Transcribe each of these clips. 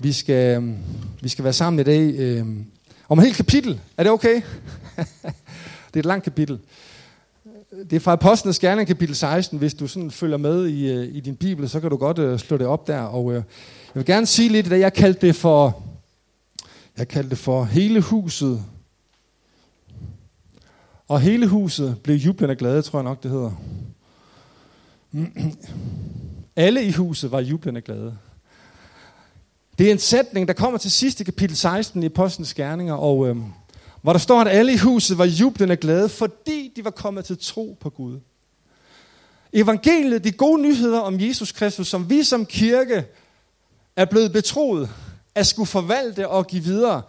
Vi skal, vi skal være sammen i dag øh, om et helt kapitel. Er det okay? det er et langt kapitel. Det er fra Apostlenes Gerning, kapitel 16. Hvis du sådan følger med i, øh, i din bibel, så kan du godt øh, slå det op der. Og øh, jeg vil gerne sige lidt, at jeg kaldte det for, jeg kaldte det for hele huset. Og hele huset blev jublende glade, tror jeg nok, det hedder. Alle i huset var jublende glade. Det er en sætning, der kommer til sidst i kapitel 16 i Apostlenes Gerninger, og øh, hvor der står, at alle i huset var jublende glade, fordi de var kommet til tro på Gud. Evangeliet, de gode nyheder om Jesus Kristus, som vi som kirke er blevet betroet at skulle forvalte og give videre,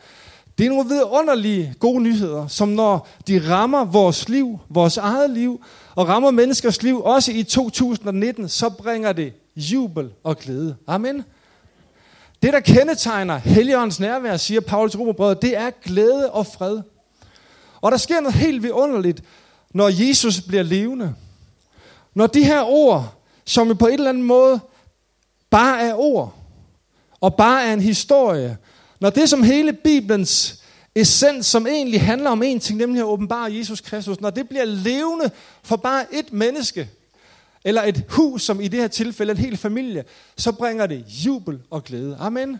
det er nogle vidunderlige gode nyheder, som når de rammer vores liv, vores eget liv, og rammer menneskers liv, også i 2019, så bringer det jubel og glæde. Amen. Det, der kendetegner Helligåndens nærvær, siger Paulus Romerbrød, det er glæde og fred. Og der sker noget helt vidunderligt, når Jesus bliver levende. Når de her ord, som på en eller anden måde bare er ord, og bare er en historie, når det som hele Bibelens essens, som egentlig handler om en ting, nemlig at åbenbare Jesus Kristus, når det bliver levende for bare et menneske, eller et hus, som i det her tilfælde en hel familie, så bringer det jubel og glæde. Amen.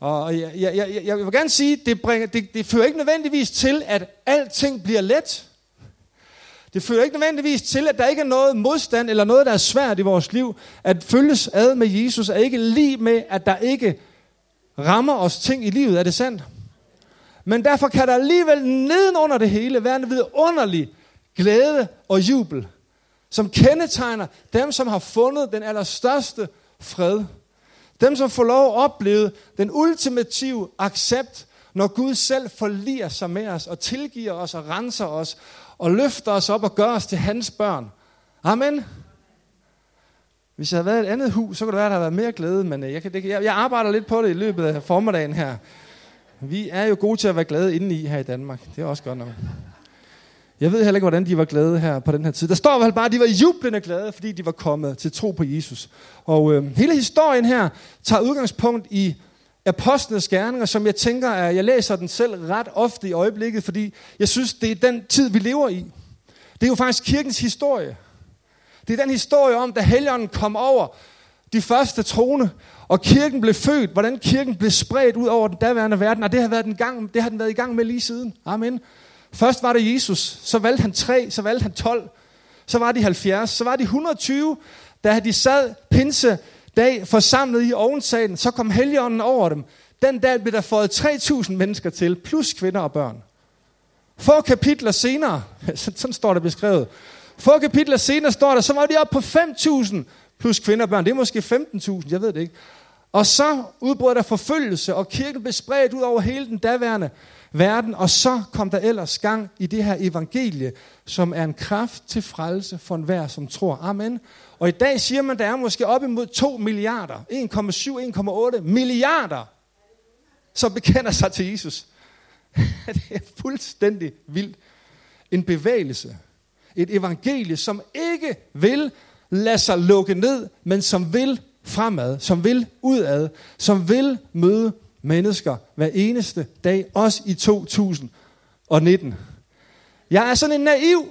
Og jeg, jeg, jeg, jeg vil gerne sige, det, bringer, det, det fører ikke nødvendigvis til, at alting bliver let. Det fører ikke nødvendigvis til, at der ikke er noget modstand eller noget, der er svært i vores liv. At følges ad med Jesus er ikke lige med, at der ikke rammer os ting i livet. Er det sandt? Men derfor kan der alligevel nedenunder det hele være en vidunderlig glæde og jubel som kendetegner dem, som har fundet den allerstørste fred. Dem, som får lov at opleve den ultimative accept, når Gud selv forliger sig med os og tilgiver os og renser os og løfter os op og gør os til hans børn. Amen. Hvis jeg havde været i et andet hus, så kunne det være, at der havde været mere glæde, men øh, jeg, kan, det, jeg, jeg arbejder lidt på det i løbet af formiddagen her. Vi er jo gode til at være glade indeni her i Danmark. Det er også godt nok. Jeg ved heller ikke, hvordan de var glade her på den her tid. Der står vel bare, at de var jublende glade, fordi de var kommet til tro på Jesus. Og øh, hele historien her tager udgangspunkt i apostlenes gerninger, som jeg tænker, at jeg læser den selv ret ofte i øjeblikket, fordi jeg synes, det er den tid, vi lever i. Det er jo faktisk kirkens historie. Det er den historie om, da helgenen kom over de første trone, og kirken blev født, hvordan kirken blev spredt ud over den daværende verden, og det har, været den gang, det har den været i gang med lige siden. Amen. Først var det Jesus, så valgte han tre, så valgte han 12, så var de 70, så var de 120, da de sad pinse dag forsamlet i ovensalen, så kom helligånden over dem. Den dag blev der fået 3.000 mennesker til, plus kvinder og børn. Få kapitler senere, sådan står der beskrevet, få kapitler senere står der, så var de op på 5.000 plus kvinder og børn. Det er måske 15.000, jeg ved det ikke. Og så udbrød der forfølgelse, og kirken blev spredt ud over hele den daværende verden, og så kom der ellers gang i det her evangelie, som er en kraft til frelse for enhver, som tror. Amen. Og i dag siger man, der er måske op imod 2 milliarder, 1,7-1,8 milliarder, som bekender sig til Jesus. det er fuldstændig vildt. En bevægelse. Et evangelie, som ikke vil lade sig lukke ned, men som vil fremad, som vil udad, som vil møde mennesker hver eneste dag, også i 2019. Jeg er sådan en naiv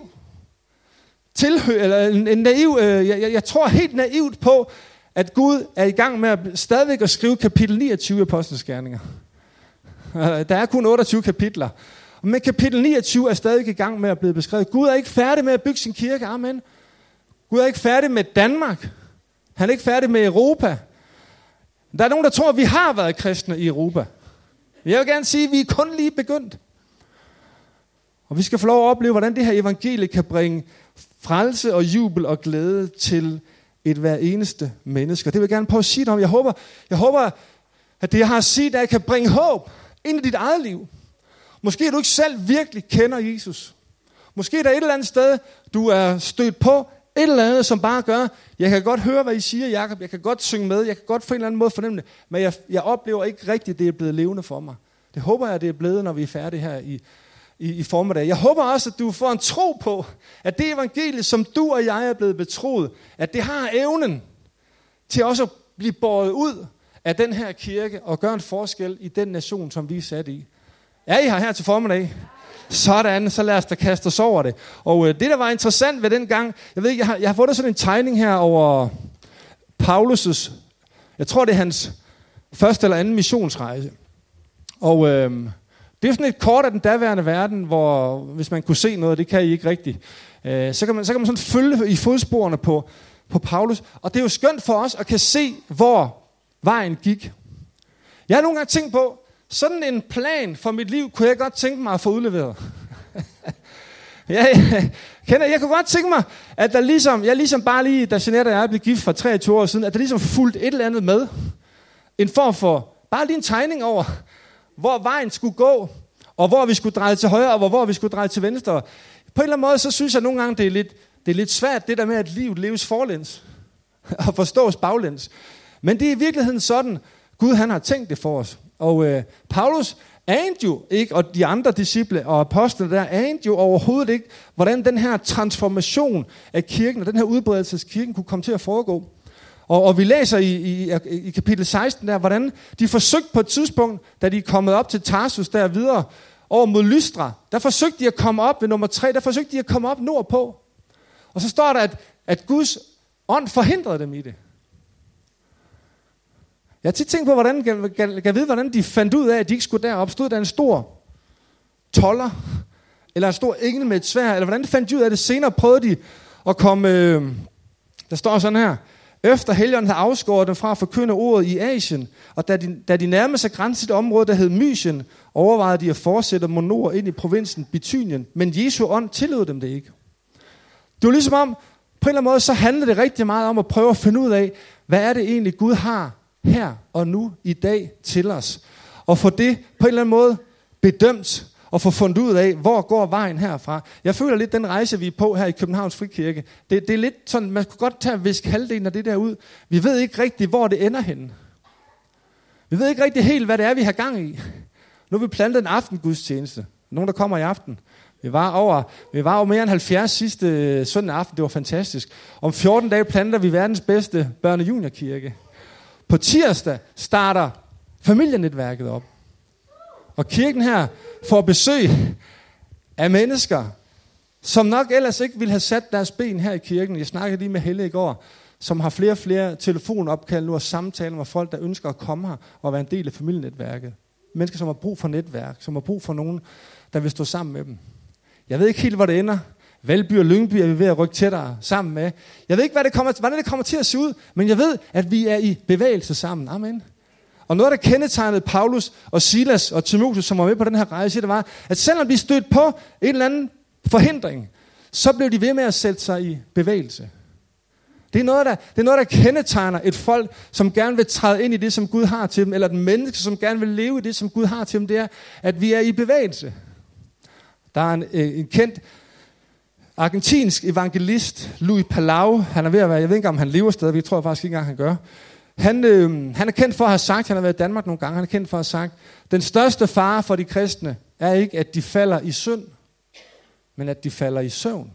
tilhør, eller en, en naiv, øh, jeg, jeg tror helt naivt på, at Gud er i gang med at stadigvæk at skrive kapitel 29 af Apostlenes Gerninger. Øh, der er kun 28 kapitler. Men kapitel 29 er stadig i gang med at blive beskrevet. Gud er ikke færdig med at bygge sin kirke. Amen. Gud er ikke færdig med Danmark. Han er ikke færdig med Europa. Der er nogen, der tror, at vi har været kristne i Europa. Jeg vil gerne sige, at vi er kun lige begyndt. Og vi skal få lov at opleve, hvordan det her evangelie kan bringe frelse og jubel og glæde til et hver eneste menneske. Det vil jeg gerne prøve at sige dig om. Jeg håber, jeg håber, at det, jeg har at sige, dig, kan bringe håb ind i dit eget liv. Måske du ikke selv virkelig kender Jesus. Måske er der et eller andet sted, du er stødt på et eller andet, som bare gør, jeg kan godt høre, hvad I siger, Jakob, Jeg kan godt synge med. Jeg kan godt på en eller anden måde fornemme det. Men jeg, jeg oplever ikke rigtigt, at det er blevet levende for mig. Det håber jeg, det er blevet, når vi er færdige her i, i, i formiddag. Jeg håber også, at du får en tro på, at det evangelie, som du og jeg er blevet betroet, at det har evnen til også at blive båret ud af den her kirke og gøre en forskel i den nation, som vi er sat i. Er I her her til formiddag? Sådan, så lad os da kaste os over det. Og øh, det, der var interessant ved den gang, jeg ved ikke, jeg har, jeg har fundet sådan en tegning her over Paulus' jeg tror, det er hans første eller anden missionsrejse. Og øh, det er sådan et kort af den daværende verden, hvor hvis man kunne se noget, det kan I ikke rigtigt, øh, så, kan man, så kan man sådan følge i fodsporene på, på Paulus. Og det er jo skønt for os at kan se, hvor vejen gik. Jeg har nogle gange tænkt på, sådan en plan for mit liv, kunne jeg godt tænke mig at få udleveret. ja, ja, kender, jeg kunne godt tænke mig, at der ligesom, jeg ligesom bare lige, da Jeanette og jeg blev gift for 23 år siden, at der ligesom fulgte et eller andet med. En form for, bare lige en tegning over, hvor vejen skulle gå, og hvor vi skulle dreje til højre, og hvor vi skulle dreje til venstre. På en eller anden måde, så synes jeg nogle gange, det er lidt, det er lidt svært, det der med, at livet leves forlæns, og forstås baglæns. Men det er i virkeligheden sådan, Gud han har tænkt det for os. Og øh, Paulus anede jo ikke, og de andre disciple og apostlene der, anede jo overhovedet ikke, hvordan den her transformation af kirken, og den her udbredelse af kirken, kunne komme til at foregå. Og, og vi læser i, i, i kapitel 16 der, hvordan de forsøgte på et tidspunkt, da de er kommet op til Tarsus der videre, over mod Lystra, der forsøgte de at komme op ved nummer 3, der forsøgte de at komme op nordpå. Og så står der, at, at Guds ånd forhindrede dem i det. Jeg har tit tænkt på, hvordan, kan, kan, kan vide, hvordan de fandt ud af, at de ikke skulle derop. Stod der en stor toller, eller en stor engel med et svær, eller hvordan fandt de ud af det senere, prøvede de at komme, øh, der står sådan her, efter helgen havde afskåret dem fra at forkynde ordet i Asien, og da de, da de nærmede sig grænsen et område, der hed Mysien, overvejede de at fortsætte mod nord ind i provinsen Bithynien, men Jesu ånd tillod dem det ikke. Det var ligesom om, på en eller anden måde, så handlede det rigtig meget om at prøve at finde ud af, hvad er det egentlig Gud har her og nu i dag til os. Og få det på en eller anden måde bedømt og få fundet ud af, hvor går vejen herfra. Jeg føler lidt, den rejse, vi er på her i Københavns Frikirke, det, det er lidt sådan, man kunne godt tage og viske halvdelen af det der ud. Vi ved ikke rigtigt, hvor det ender henne. Vi ved ikke rigtig helt, hvad det er, vi har gang i. Nu har vi plantet en aftengudstjeneste. Nogen, der kommer i aften. Vi var over, vi var over mere end 70 sidste øh, søndag aften. Det var fantastisk. Om 14 dage planter vi verdens bedste børne- og juniorkirke. På tirsdag starter familienetværket op. Og kirken her får besøg af mennesker, som nok ellers ikke ville have sat deres ben her i kirken. Jeg snakkede lige med Helle i går, som har flere og flere telefonopkald nu og samtaler med folk, der ønsker at komme her og være en del af familienetværket. Mennesker, som har brug for netværk, som har brug for nogen, der vil stå sammen med dem. Jeg ved ikke helt, hvor det ender. Valby og Lyngby er vi ved at rykke tættere sammen med. Jeg ved ikke, hvad det kommer, hvordan det kommer til at se ud, men jeg ved, at vi er i bevægelse sammen. Amen. Og noget, der kendetegnede Paulus og Silas og Timotheus, som var med på den her rejse, det var, at selvom de stødte på en eller anden forhindring, så blev de ved med at sætte sig i bevægelse. Det er, noget, der, det er noget, der kendetegner et folk, som gerne vil træde ind i det, som Gud har til dem, eller et menneske, som gerne vil leve i det, som Gud har til dem, det er, at vi er i bevægelse. Der er en, øh, en kendt argentinsk evangelist, Louis Palau, han er ved at være, jeg ved ikke om han lever stadig, jeg tror faktisk ikke engang, han gør. Han, øh, han er kendt for at have sagt, han har været i Danmark nogle gange, han er kendt for at have sagt, den største fare for de kristne er ikke, at de falder i synd, men at de falder i søvn.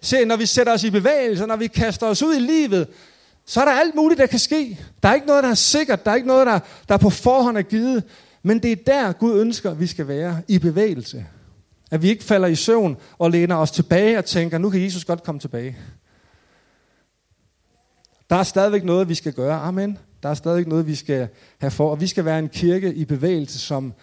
Se, når vi sætter os i bevægelse, når vi kaster os ud i livet, så er der alt muligt, der kan ske. Der er ikke noget, der er sikkert. Der er ikke noget, der, der på forhånd er givet. Men det er der, Gud ønsker, at vi skal være i bevægelse. At vi ikke falder i søvn og læner os tilbage og tænker, nu kan Jesus godt komme tilbage. Der er stadigvæk noget, vi skal gøre. Amen. Der er stadigvæk noget, vi skal have for. Og vi skal være en kirke i bevægelse, som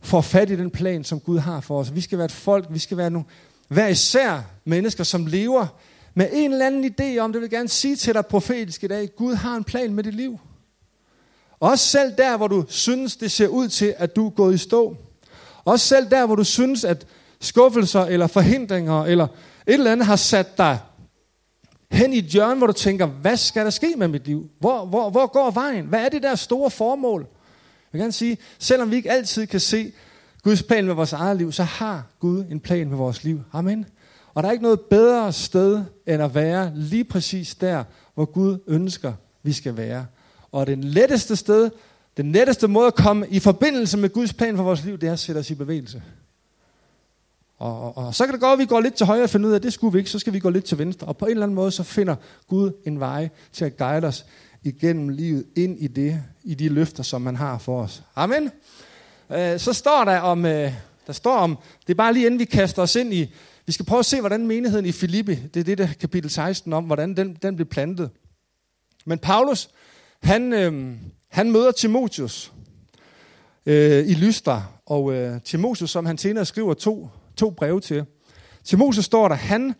får fat i den plan, som Gud har for os. Vi skal være et folk, vi skal være nogle, hver især mennesker, som lever med en eller anden idé om, det vil gerne sige til dig profetisk i dag, Gud har en plan med dit liv. Også selv der, hvor du synes, det ser ud til, at du er gået i stå. Også selv der, hvor du synes, at skuffelser eller forhindringer eller et eller andet har sat dig hen i et hjørne, hvor du tænker, hvad skal der ske med mit liv? Hvor, hvor, hvor går vejen? Hvad er det der store formål? Jeg kan gerne sige, selvom vi ikke altid kan se Guds plan med vores eget liv, så har Gud en plan med vores liv. Amen. Og der er ikke noget bedre sted, end at være lige præcis der, hvor Gud ønsker, vi skal være. Og den letteste sted, den letteste måde at komme i forbindelse med Guds plan for vores liv, det er at sætte os i bevægelse. Og, og, og så kan det godt, at vi går lidt til højre og finder ud af, at det skulle vi ikke, så skal vi gå lidt til venstre. Og på en eller anden måde, så finder Gud en vej til at guide os igennem livet ind i det, i de løfter, som man har for os. Amen. Øh, så står der om, øh, der står om, det er bare lige inden vi kaster os ind i, vi skal prøve at se, hvordan menigheden i Filippi, det er det der kapitel 16 om, hvordan den, den blev plantet. Men Paulus, han, øh, han møder Timotius øh, i Lystra, og øh, Timotius, som han senere skriver to, to breve til. Timotius står der, han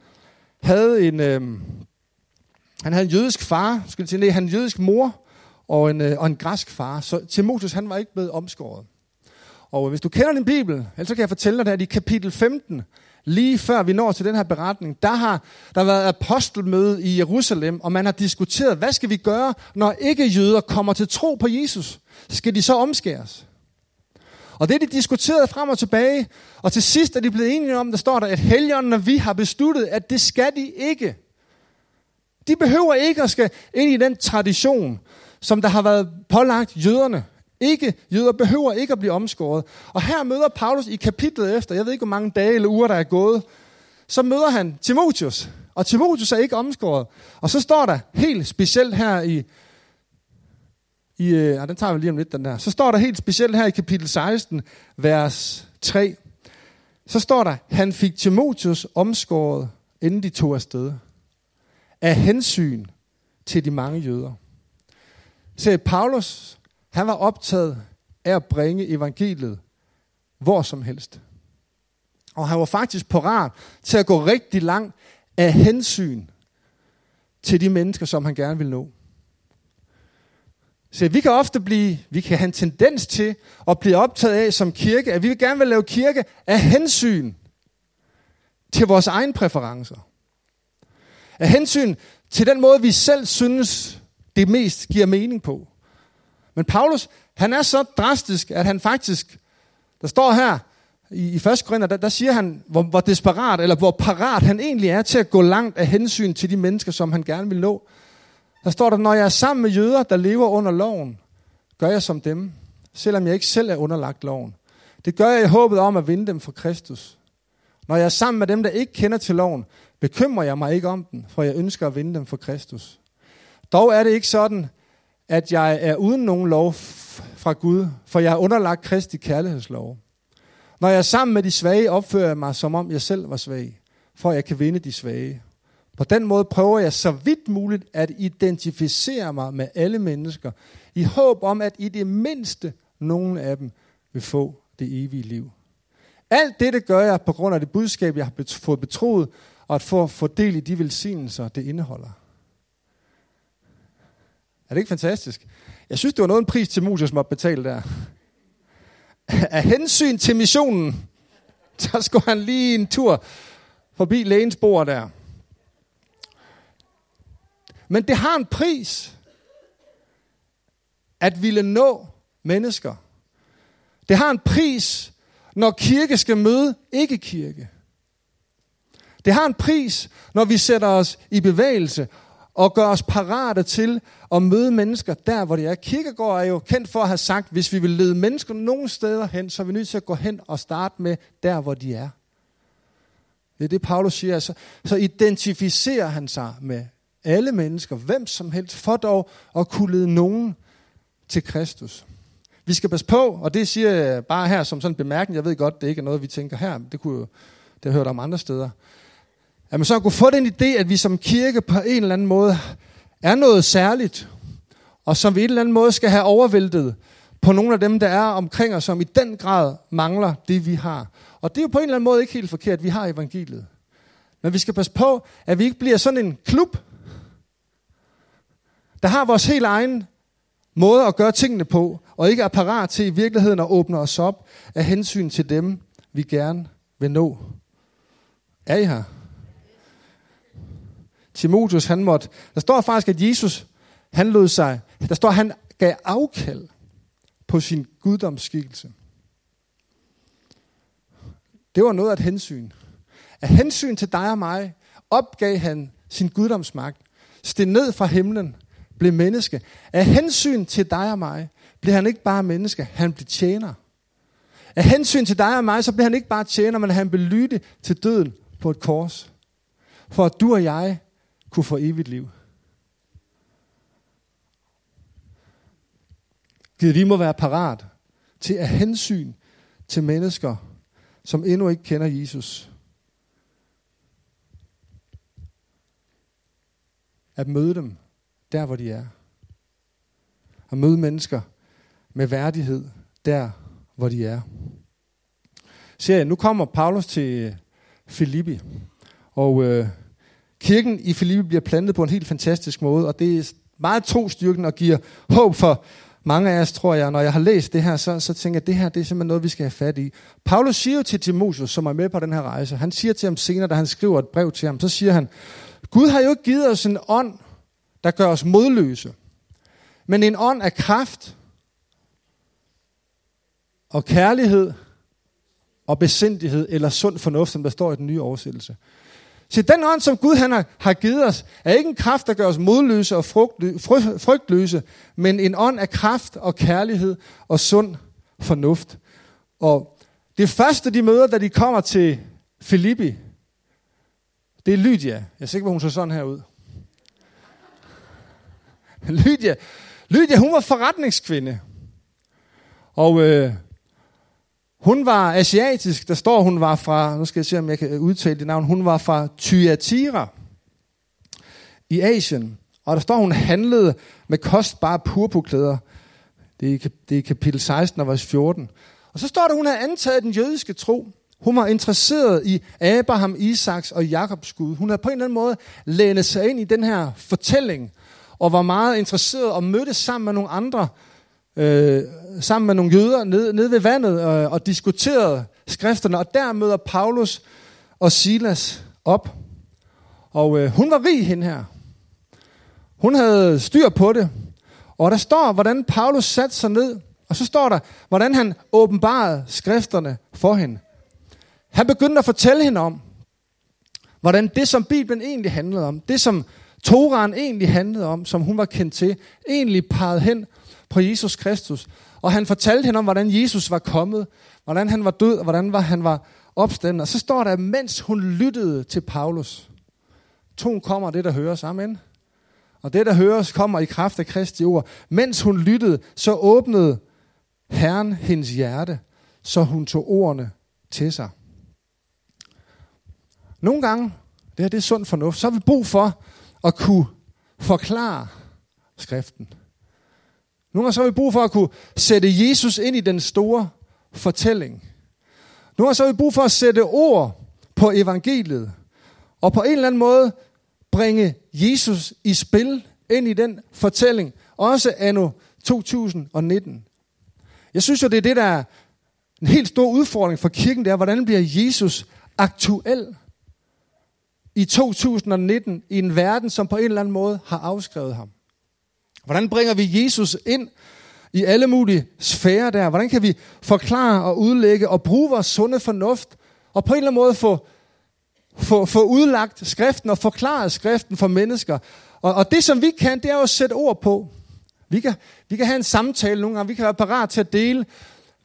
havde en, øh, han havde en jødisk far, skulle jeg sige, nej, han en jødisk mor og en, øh, og en græsk far. Så Timotius, han var ikke blevet omskåret. Og hvis du kender din bibel, ellers så kan jeg fortælle dig, at i kapitel 15, lige før vi når til den her beretning, der har der været apostelmøde i Jerusalem, og man har diskuteret, hvad skal vi gøre, når ikke jøder kommer til tro på Jesus? Skal de så omskæres? Og det er de diskuteret frem og tilbage, og til sidst er de blevet enige om, der står der, at helgerne vi har besluttet, at det skal de ikke. De behøver ikke at skal ind i den tradition, som der har været pålagt jøderne. Ikke, jøder behøver ikke at blive omskåret. Og her møder Paulus i kapitlet efter, jeg ved ikke hvor mange dage eller uger der er gået, så møder han Timotius. Og Timotius er ikke omskåret. Og så står der helt specielt her i, i ah, den tager vi lige om lidt, den der. Så står der helt specielt her i kapitel 16, vers 3. Så står der, han fik Timotius omskåret, inden de tog afsted. Af hensyn til de mange jøder. Så Paulus, han var optaget af at bringe evangeliet hvor som helst. Og han var faktisk parat til at gå rigtig langt af hensyn til de mennesker, som han gerne vil nå. Så vi kan ofte blive, vi kan have en tendens til at blive optaget af som kirke, at vi vil gerne vil lave kirke af hensyn til vores egne præferencer. Af hensyn til den måde, vi selv synes, det mest giver mening på. Men Paulus, han er så drastisk, at han faktisk, der står her i, i 1. Korinther, der, der siger han, hvor, hvor desperat, eller hvor parat han egentlig er til at gå langt af hensyn til de mennesker, som han gerne vil nå. Der står der, når jeg er sammen med jøder, der lever under loven, gør jeg som dem, selvom jeg ikke selv er underlagt loven. Det gør jeg i håbet om at vinde dem for Kristus. Når jeg er sammen med dem, der ikke kender til loven, bekymrer jeg mig ikke om den, for jeg ønsker at vinde dem for Kristus. Dog er det ikke sådan, at jeg er uden nogen lov fra Gud, for jeg er underlagt Kristi kærlighedslov. Når jeg er sammen med de svage, opfører jeg mig, som om jeg selv var svag, for jeg kan vinde de svage. På den måde prøver jeg så vidt muligt at identificere mig med alle mennesker, i håb om, at i det mindste nogen af dem vil få det evige liv. Alt dette gør jeg på grund af det budskab, jeg har fået betroet, og at få, få del i de velsignelser, det indeholder. Er det ikke fantastisk? Jeg synes, det var noget en pris til Moses måtte betale der. Af hensyn til missionen, så skulle han lige en tur forbi lægens bord der. Men det har en pris, at ville nå mennesker. Det har en pris, når kirke skal møde ikke kirke. Det har en pris, når vi sætter os i bevægelse og gør os parate til at møde mennesker der, hvor de er. Kirkegård er jo kendt for at have sagt, hvis vi vil lede mennesker nogen steder hen, så er vi nødt til at gå hen og starte med der, hvor de er. Det er det, Paulus siger. Altså, så identificerer han sig med alle mennesker, hvem som helst, for dog at kunne lede nogen til Kristus. Vi skal passe på, og det siger jeg bare her som sådan en bemærkning. Jeg ved godt, det ikke er noget, vi tænker her. Det kunne jo, det har hørt om andre steder. At man så kunne få den idé, at vi som kirke på en eller anden måde er noget særligt, og som vi i en eller anden måde skal have overvæltet på nogle af dem, der er omkring os, som i den grad mangler det, vi har. Og det er jo på en eller anden måde ikke helt forkert, vi har evangeliet. Men vi skal passe på, at vi ikke bliver sådan en klub, der har vores helt egen måde at gøre tingene på, og ikke er parat til i virkeligheden at åbne os op af hensyn til dem, vi gerne vil nå. Er I her? Timotheus, han måtte... Der står faktisk, at Jesus, han lod sig... Der står, at han gav afkald på sin guddomsskikkelse. Det var noget af et hensyn. Af hensyn til dig og mig, opgav han sin guddomsmagt, steg ned fra himlen, blev menneske. Af hensyn til dig og mig, blev han ikke bare menneske, han blev tjener. Af hensyn til dig og mig, så blev han ikke bare tjener, men han blev lytte til døden på et kors. For at du og jeg kunne få evigt liv. Givet vi må være parat til at hensyn til mennesker, som endnu ikke kender Jesus. At møde dem der, hvor de er. At møde mennesker med værdighed der, hvor de er. Ser jeg, nu kommer Paulus til øh, Filippi, og øh, kirken i Filippi bliver plantet på en helt fantastisk måde, og det er meget trostyrken og giver håb for mange af os, tror jeg, når jeg har læst det her, så, så tænker jeg, at det her det er simpelthen noget, vi skal have fat i. Paulus siger jo til Timotheus, som er med på den her rejse, han siger til ham senere, da han skriver et brev til ham, så siger han, Gud har jo ikke givet os en ånd, der gør os modløse, men en ånd af kraft og kærlighed og besindighed eller sund fornuft, som der står i den nye oversættelse. Så den ånd, som Gud han har, har givet os, er ikke en kraft, der gør os modløse og frygtløse, men en ånd af kraft og kærlighed og sund fornuft. Og det første, de møder, da de kommer til Filippi, det er Lydia. Jeg er sikker på, hun så sådan her ud. Lydia, Lydia, hun var forretningskvinde. Og øh, hun var asiatisk. Der står, hun var fra, nu skal jeg se, om jeg kan udtale det navn, hun var fra Thyatira i Asien. Og der står, hun handlede med kostbare purpurklæder. Det er, det er kapitel 16, vers 14. Og så står der, hun havde antaget den jødiske tro. Hun var interesseret i Abraham, Isaks og Jakobs Gud. Hun havde på en eller anden måde lænet sig ind i den her fortælling, og var meget interesseret og mødte sammen med nogle andre øh, sammen med nogle jøder nede, nede ved vandet øh, og diskuterede skrifterne. Og der møder Paulus og Silas op. Og øh, hun var rig, hende her. Hun havde styr på det. Og der står, hvordan Paulus satte sig ned. Og så står der, hvordan han åbenbarede skrifterne for hende. Han begyndte at fortælle hende om, hvordan det, som Bibelen egentlig handlede om, det, som Toraen egentlig handlede om, som hun var kendt til, egentlig pegede hen på Jesus Kristus. Og han fortalte hende om, hvordan Jesus var kommet, hvordan han var død, og hvordan han var opstanden. Og så står der, mens hun lyttede til Paulus, to kommer det, der høres. Amen. Og det, der høres, kommer i kraft af Kristi ord. Mens hun lyttede, så åbnede Herren hendes hjerte, så hun tog ordene til sig. Nogle gange, det her det er sund fornuft, så har vi brug for at kunne forklare skriften. Nogle gange så har vi brug for at kunne sætte Jesus ind i den store fortælling. Nogle gange så har vi brug for at sætte ord på evangeliet. Og på en eller anden måde bringe Jesus i spil ind i den fortælling. Også anno 2019. Jeg synes jo, det er det, der er en helt stor udfordring for kirken, det er, hvordan bliver Jesus aktuel i 2019 i en verden, som på en eller anden måde har afskrevet ham. Hvordan bringer vi Jesus ind i alle mulige sfærer der? Hvordan kan vi forklare og udlægge og bruge vores sunde fornuft og på en eller anden måde få, få, få udlagt skriften og forklare skriften for mennesker? Og, og det som vi kan, det er jo at sætte ord på. Vi kan, vi kan have en samtale nogle gange. Vi kan være parat til at dele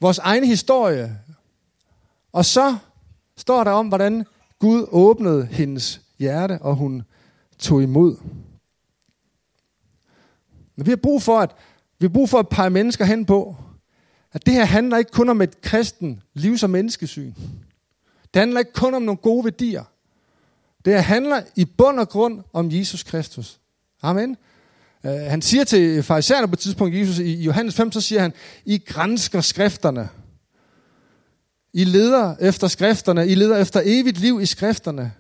vores egen historie. Og så står der om, hvordan Gud åbnede hendes hjerte, og hun tog imod. Men vi har brug for, at vi har brug for at pege mennesker hen på, at det her handler ikke kun om et kristen livs- og menneskesyn. Det handler ikke kun om nogle gode værdier. Det her handler i bund og grund om Jesus Kristus. Amen. Uh, han siger til farisæerne på et tidspunkt, Jesus i Johannes 5, så siger han, I grænsker skrifterne. I leder efter skrifterne. I leder efter evigt liv i skrifterne.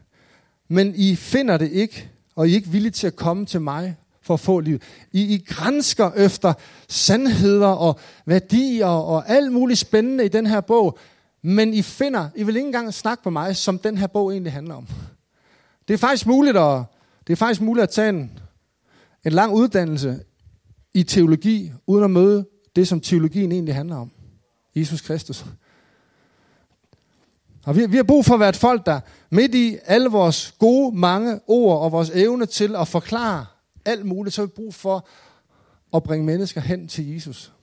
Men I finder det ikke, og I er ikke villige til at komme til mig for at få liv. I, I grænsker efter sandheder og værdier og alt muligt spændende i den her bog, men I finder, I vil ikke engang snakke med mig, som den her bog egentlig handler om. Det er faktisk muligt at, det er faktisk muligt at tage en, en lang uddannelse i teologi, uden at møde det, som teologien egentlig handler om. Jesus Kristus. Og vi, vi har brug for at være et folk, der midt i alle vores gode, mange ord og vores evne til at forklare alt muligt, så har vi brug for at bringe mennesker hen til Jesus.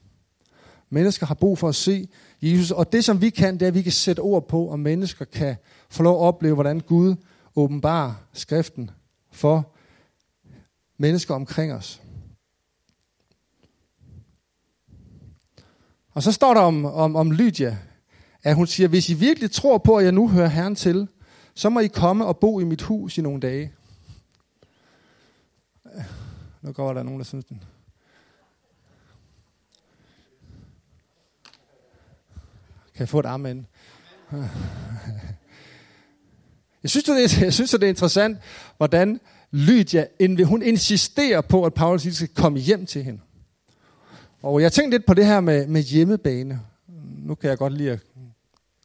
Mennesker har brug for at se Jesus, og det som vi kan, det er, at vi kan sætte ord på, og mennesker kan få lov at opleve, hvordan Gud åbenbarer skriften for mennesker omkring os. Og så står der om, om, om Lydia, at hun siger, hvis I virkelig tror på, at jeg nu hører Herren til, så må I komme og bo i mit hus i nogle dage. Nu går der nogen, der synes den. Kan jeg få et amen? Jeg synes, det er, jeg synes, det er interessant, hvordan Lydia, hun insisterer på, at Paulus skal komme hjem til hende. Og jeg tænkte lidt på det her med, med hjemmebane. Nu kan jeg godt lide at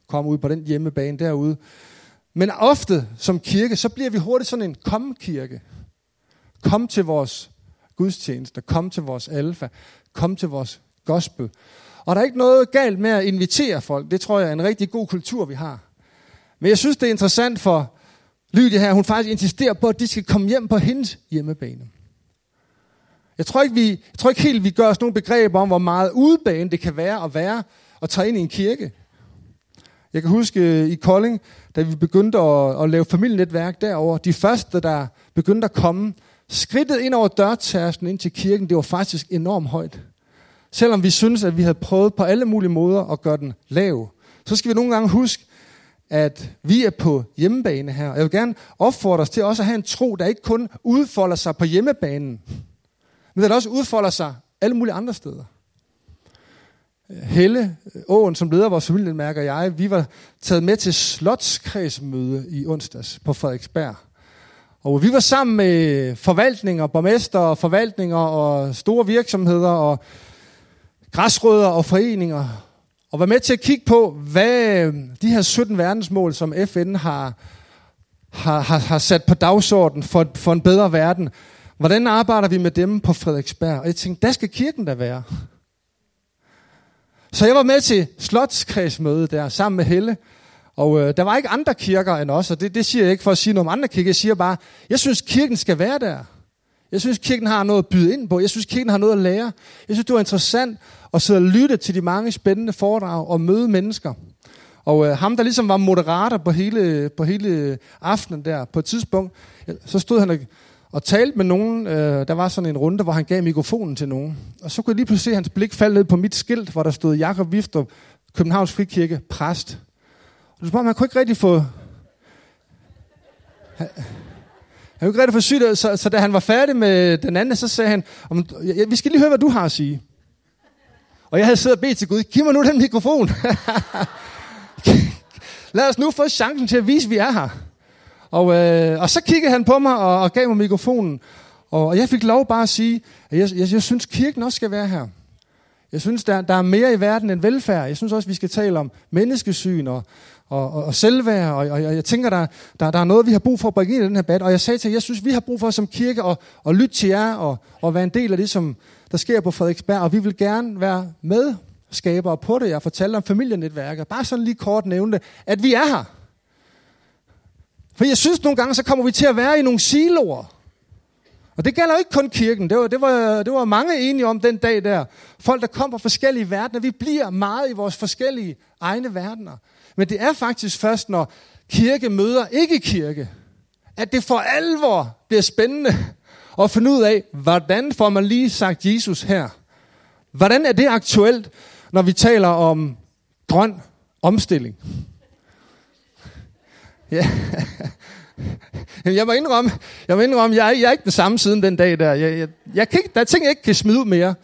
komme ud på den hjemmebane derude. Men ofte som kirke, så bliver vi hurtigt sådan en kom-kirke. Kom til vores gudstjeneste, kom til vores alfa, kom til vores gospel. Og der er ikke noget galt med at invitere folk. Det tror jeg er en rigtig god kultur, vi har. Men jeg synes, det er interessant for Lydia her, hun faktisk insisterer på, at de skal komme hjem på hendes hjemmebane. Jeg tror ikke, vi, jeg tror ikke helt, vi gør os nogle begreber om, hvor meget udebane det kan være at være og tage ind i en kirke. Jeg kan huske øh, i Kolding, da vi begyndte at, at lave familienetværk derover, de første, der begyndte at komme, skridtet ind over dørtærsken ind til kirken, det var faktisk enormt højt. Selvom vi synes, at vi havde prøvet på alle mulige måder at gøre den lav, så skal vi nogle gange huske, at vi er på hjemmebane her. Jeg vil gerne opfordre os til også at have en tro, der ikke kun udfolder sig på hjemmebanen, men der også udfolder sig alle mulige andre steder. Helle Åen, som leder vores familiemærker, og jeg, vi var taget med til slotskredsmøde i onsdags på Frederiksberg. Og vi var sammen med forvaltninger, borgmester, forvaltninger og store virksomheder og græsrødder og foreninger. Og var med til at kigge på, hvad øh, de her 17 verdensmål, som FN har, har, har, har sat på dagsordenen for, for en bedre verden, hvordan arbejder vi med dem på Frederiksberg? Og jeg tænkte, der skal kirken da være. Så jeg var med til slotskredsmødet der sammen med Helle, og øh, der var ikke andre kirker end os, og det, det siger jeg ikke for at sige noget om andre kirker. Jeg siger bare, jeg synes kirken skal være der. Jeg synes kirken har noget at byde ind på. Jeg synes kirken har noget at lære. Jeg synes det var interessant at sidde og lytte til de mange spændende foredrag og møde mennesker. Og øh, ham, der ligesom var moderator på hele, på hele aftenen der, på et tidspunkt, så stod han og, og talte med nogen. Øh, der var sådan en runde, hvor han gav mikrofonen til nogen. Og så kunne jeg lige pludselig se hans blik falde ned på mit skilt, hvor der stod Jakob Vifter, Københavns Frikirke, præst. Du spørger, man kunne ikke rigtig få... Han kunne ikke rigtig få sygt, så, så da han var færdig med den anden, så sagde han, vi skal lige høre, hvad du har at sige. Og jeg havde siddet og bedt til Gud, giv mig nu den mikrofon. Lad os nu få chancen til at vise, at vi er her. Og, øh, og så kiggede han på mig og, og gav mig mikrofonen. Og, og jeg fik lov bare at sige, at jeg, jeg, jeg synes, kirken også skal være her. Jeg synes, der, der er mere i verden end velfærd. Jeg synes også, vi skal tale om menneskesyn og, og, og, og selvværd, og, og, og jeg tænker, der, der, der er noget, vi har brug for at bringe ind i den her bad. Og jeg sagde til jeg synes, vi har brug for som kirke at, at lytte til jer og, og være en del af det, som der sker på Frederiksberg. Og vi vil gerne være med skabere på det. Jeg fortalte om familienetværket. Bare sådan lige kort nævne at vi er her. For jeg synes nogle gange, så kommer vi til at være i nogle siloer. Og det gælder jo ikke kun kirken. Det var, det, var, det var mange enige om den dag der. Folk, der kom fra forskellige verdener. Vi bliver meget i vores forskellige egne verdener. Men det er faktisk først, når kirke møder ikke kirke, at det for alvor bliver spændende at finde ud af, hvordan får man lige sagt Jesus her? Hvordan er det aktuelt, når vi taler om grøn omstilling? Ja. Jeg må indrømme, jeg må indrømme, jeg, jeg er ikke den samme siden den dag der. Jeg, jeg, jeg kan ikke, der er ting, jeg ikke kan smide mere.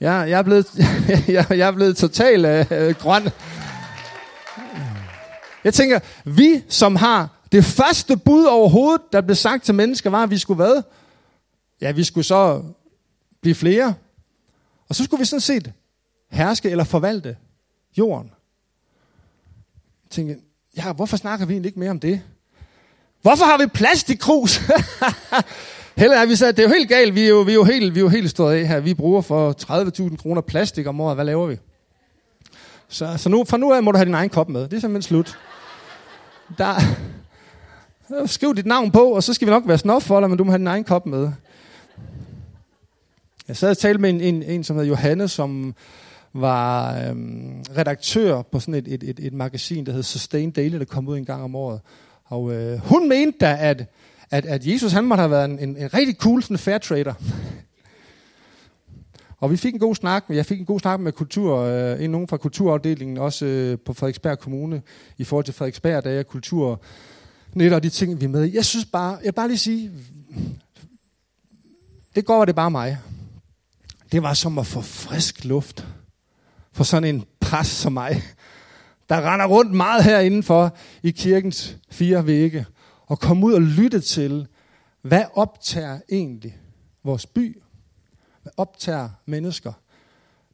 Jeg, jeg, er, blevet, jeg, jeg er blevet totalt øh, grøn. Jeg tænker, vi som har det første bud overhovedet, der blev sagt til mennesker, var, at vi skulle hvad? Ja, vi skulle så blive flere. Og så skulle vi sådan set herske eller forvalte jorden. Jeg tænker, ja, hvorfor snakker vi egentlig ikke mere om det? Hvorfor har vi plastikkrus? Heller er vi så, det er jo helt galt. Vi er jo, vi er jo helt, vi er jo helt stået af her. Vi bruger for 30.000 kroner plastik om året. Hvad laver vi? Så, så nu, fra nu af må du have din egen kop med. Det er simpelthen slut. Der, skriv dit navn på, og så skal vi nok være snof for men du må have din egen kop med. Jeg sad og talte med en, en, en som hedder Johanne, som var øhm, redaktør på sådan et, et, et, et magasin, der hed Sustain Daily, der kom ud en gang om året. Og øh, hun mente da, at, at, at Jesus han måtte have været en, en, en rigtig cool sådan fair trader. Og vi fik en god snak, jeg fik en god snak med kultur, øh, en nogen fra kulturafdelingen, også øh, på Frederiksberg Kommune, i forhold til Frederiksberg, der er kultur, net og de ting, vi er med i. Jeg synes bare, jeg vil bare lige sige, det går, det bare mig. Det var som at få frisk luft for sådan en præst som mig, der render rundt meget herinde i kirkens fire vægge, og komme ud og lytte til, hvad optager egentlig vores by? Optager mennesker?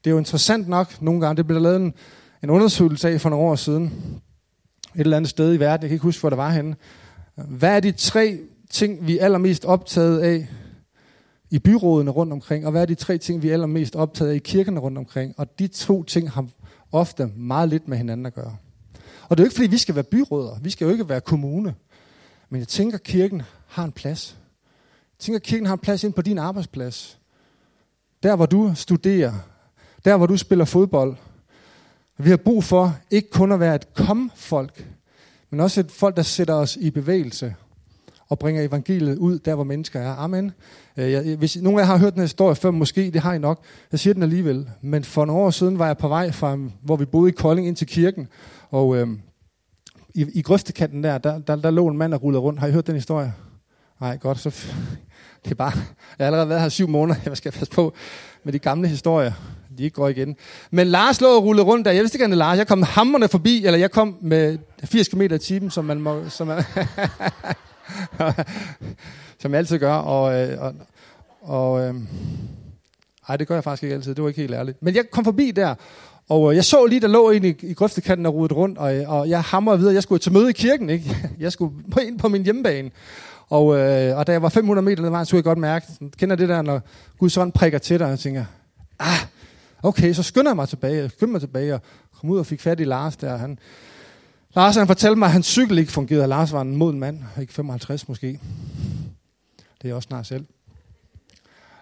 Det er jo interessant nok nogle gange. Det blev lavet en, en undersøgelse af for nogle år siden. Et eller andet sted i verden. Jeg kan ikke huske, hvor det var henne. Hvad er de tre ting, vi er allermest optaget af i byrådene rundt omkring? Og hvad er de tre ting, vi er allermest optaget af i kirkerne rundt omkring? Og de to ting har ofte meget lidt med hinanden at gøre. Og det er jo ikke, fordi vi skal være byråder. Vi skal jo ikke være kommune. Men jeg tænker, at kirken har en plads. Jeg tænker, at kirken har en plads ind på din arbejdsplads. Der, hvor du studerer. Der, hvor du spiller fodbold. Vi har brug for ikke kun at være et kom-folk, men også et folk, der sætter os i bevægelse og bringer evangeliet ud der, hvor mennesker er. Amen. Øh, jeg, hvis nogen af jer har hørt den her historie før, måske, det har I nok. Jeg siger den alligevel. Men for nogle år siden var jeg på vej fra, hvor vi boede i Kolding, ind til kirken. Og øhm, i, i grøftekanten der, der, der, der lå en mand og rullede rundt. Har I hørt den historie? Nej, godt. Så det er bare, jeg har allerede været her syv måneder. Jeg skal passe på med de gamle historier. De ikke går igen. Men Lars lå og rullede rundt der. Jeg vidste ikke, at Lars. Jeg kom hammerne forbi, eller jeg kom med 80 km i timen, som man må... Som, man som jeg altid gør. Og, øh, og, og øh, ej, det gør jeg faktisk ikke altid. Det var ikke helt ærligt. Men jeg kom forbi der, og øh, jeg så lige, der lå en i, i grøftekanten og rodet rundt, og, øh, og jeg hamrede videre. Jeg skulle til møde i kirken, ikke? Jeg skulle ind på min hjemmebane. Og, øh, og da jeg var 500 meter ned vejen, så jeg godt mærke, kender det der, når Gud sådan prikker til dig, og jeg tænker, ah, okay, så skynder jeg mig tilbage, jeg skynder mig tilbage, og kom ud og fik fat i Lars der. Han, Lars han fortalte mig, at hans cykel ikke fungerede. Lars var en moden mand, ikke 55 måske. Det er også snart selv.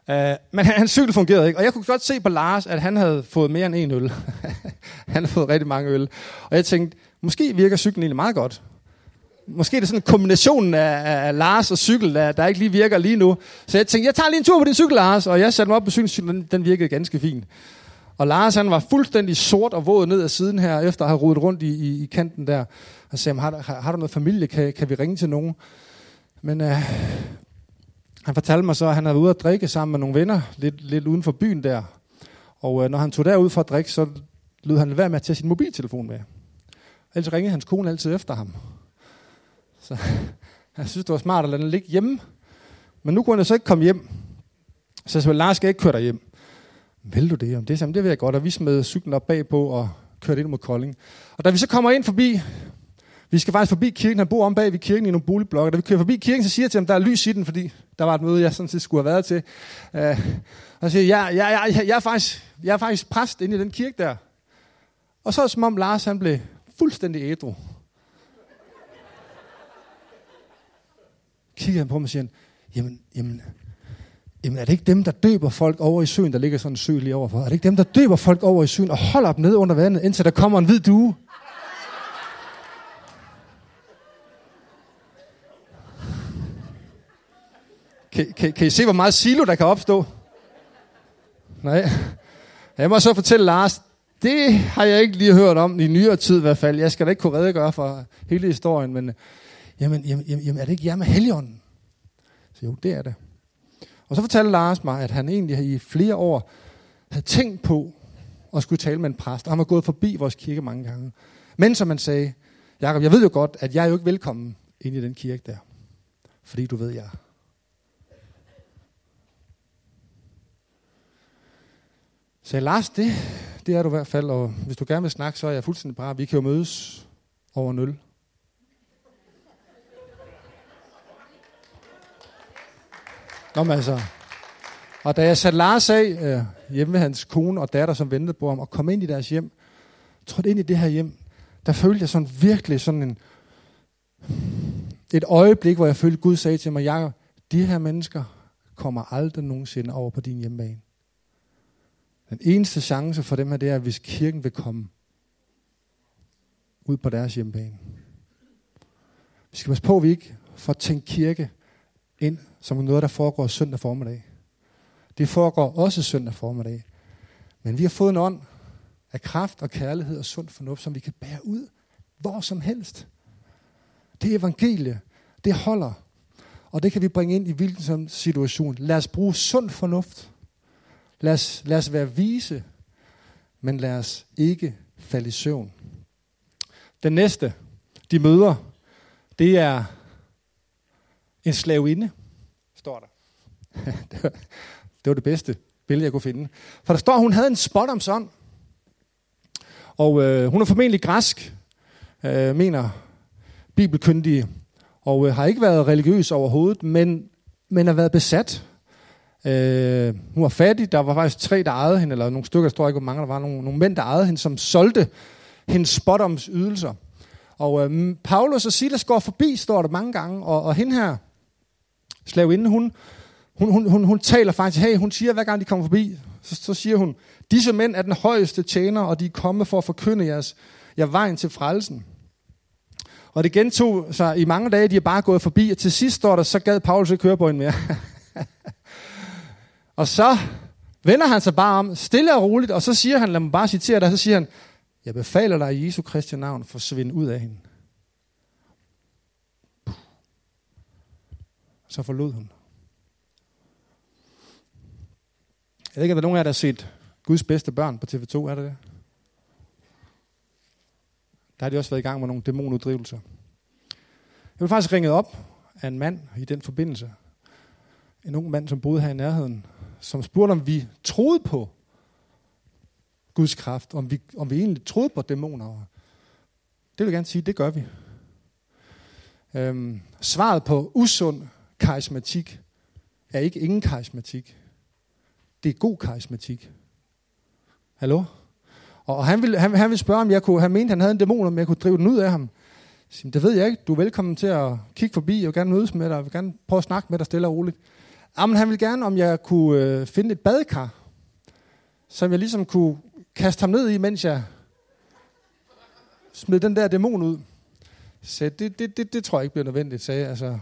Uh, men hans cykel fungerede ikke, og jeg kunne godt se på Lars, at han havde fået mere end en øl. han havde fået rigtig mange øl. Og jeg tænkte, måske virker cyklen egentlig meget godt. Måske er det sådan en kombination af, af Lars og cykel, der, der ikke lige virker lige nu. Så jeg tænkte, jeg tager lige en tur på din cykel, Lars. Og jeg satte mig op på cykelcyklen, den, den virkede ganske fint. Og Lars han var fuldstændig sort og våd ned ad siden her, efter at have rodet rundt i, i, i kanten der. Og sagde, har, har, har du noget familie? Kan, kan vi ringe til nogen? Men øh, han fortalte mig så, at han havde været ude at drikke sammen med nogle venner, lidt, lidt uden for byen der. Og øh, når han tog derud for at drikke, så lød han være med at tage sin mobiltelefon med. Ellers ringede hans kone altid efter ham. Så altså, jeg synes, det var smart at lade den ligge hjemme. Men nu kunne han så ikke komme hjem. Så jeg sagde, Lars skal ikke køre dig hjem. Vil du det? Om det, jamen, det vil jeg godt. Og vi smed cyklen op bagpå og kørte ind mod Kolding. Og da vi så kommer ind forbi, vi skal faktisk forbi kirken, han bor om bag ved kirken i nogle boligblokke. Da vi kører forbi kirken, så siger jeg til ham, der er lys i den, fordi der var et møde, jeg sådan set skulle have været til. Uh, og så siger jeg, jeg, jeg, jeg, jeg, er faktisk, jeg er faktisk præst inde i den kirke der. Og så er det som om Lars han blev fuldstændig ædru. Kigger han på mig og siger, jamen, jamen, jamen er det ikke dem, der døber folk over i søen, der ligger sådan en sø lige overfor? Er det ikke dem, der døber folk over i søen og holder dem ned under vandet, indtil der kommer en hvid due? Kan, kan, kan I se, hvor meget silo, der kan opstå? Nej. Jeg må så fortælle Lars, det har jeg ikke lige hørt om i nyere tid i hvert fald. Jeg skal da ikke kunne redegøre for hele historien, men jamen, jamen, jamen er det ikke jer med heligånden? Så jo, det er det. Og så fortalte Lars mig, at han egentlig i flere år havde tænkt på at skulle tale med en præst. Og han var gået forbi vores kirke mange gange. Men som man sagde, Jakob, jeg ved jo godt, at jeg er jo ikke velkommen ind i den kirke der. Fordi du ved, jeg Så Lars, det, det er du i hvert fald, og hvis du gerne vil snakke, så er jeg fuldstændig bare, Vi kan jo mødes over nul. Nå, men altså. Og da jeg satte Lars af øh, hjemme med hans kone og datter, som ventede på ham, og kom ind i deres hjem, trådte ind i det her hjem, der følte jeg sådan virkelig sådan en, et øjeblik, hvor jeg følte, Gud sagde til mig, Jakob, de her mennesker kommer aldrig nogensinde over på din hjemmebane. Den eneste chance for dem her, det er, hvis kirken vil komme ud på deres hjemmebane. Vi skal passe på, at vi ikke får tænkt kirke ind som noget, der foregår søndag formiddag. Det foregår også søndag formiddag. Men vi har fået en ånd af kraft og kærlighed og sund fornuft, som vi kan bære ud hvor som helst. Det er evangelie. Det holder. Og det kan vi bringe ind i hvilken som situation. Lad os bruge sund fornuft. Lad os, lad os være vise, men lad os ikke falde i søvn. Den næste, de møder, det er en slavinde, står der. det, var, det var det bedste billede, jeg kunne finde. For der står, at hun havde en spot om sådan. Og øh, hun er formentlig græsk, øh, mener bibelkyndige, og øh, har ikke været religiøs overhovedet, men, men har været besat. Øh, hun var fattig, der var faktisk tre, der ejede hende, eller nogle stykker, jeg tror ikke, hvor mange der var, nogle, nogle mænd, der ejede hende, som solgte hendes spotoms ydelser. Og øh, Paulus og Silas går forbi, står der mange gange, og, og hende her, slavinde, hun, hun, hun, hun, hun taler faktisk, hey, hun siger, hver gang de kommer forbi, så, så siger hun, disse mænd er den højeste tjener, og de er kommet for at forkynde jeres, jer vejen til frelsen. Og det gentog sig i mange dage, de er bare gået forbi, og til sidst står der, så gad Paulus ikke køre på en mere. og så vender han sig bare om, stille og roligt, og så siger han, lad mig bare citere dig, så siger han, jeg befaler dig i Jesu Kristi navn, forsvind ud af hende. Så forlod hun. Jeg ved ikke, om der er nogen af jer, der har set Guds bedste børn på TV2, er det det? Der har de også været i gang med nogle dæmonuddrivelser. Jeg blev faktisk ringet op af en mand i den forbindelse. En ung mand, som boede her i nærheden, som spurgte, om vi troede på Guds kraft, om vi, om vi egentlig troede på dæmoner. Det vil jeg gerne sige, det gør vi. Øhm, svaret på usund karismatik er ikke ingen karismatik. Det er god karismatik. Hallo? Og han ville, han, han ville spørge, om jeg kunne, han mente, han havde en dæmon, om jeg kunne drive den ud af ham. Så, det ved jeg ikke. Du er velkommen til at kigge forbi. Jeg vil gerne mødes med dig. Jeg vil gerne prøve at snakke med dig stille og roligt. Jamen, han ville gerne, om jeg kunne øh, finde et badekar, som jeg ligesom kunne kaste ham ned i, mens jeg smed den der dæmon ud. Så det, det, det, det tror jeg ikke bliver nødvendigt, sagde altså.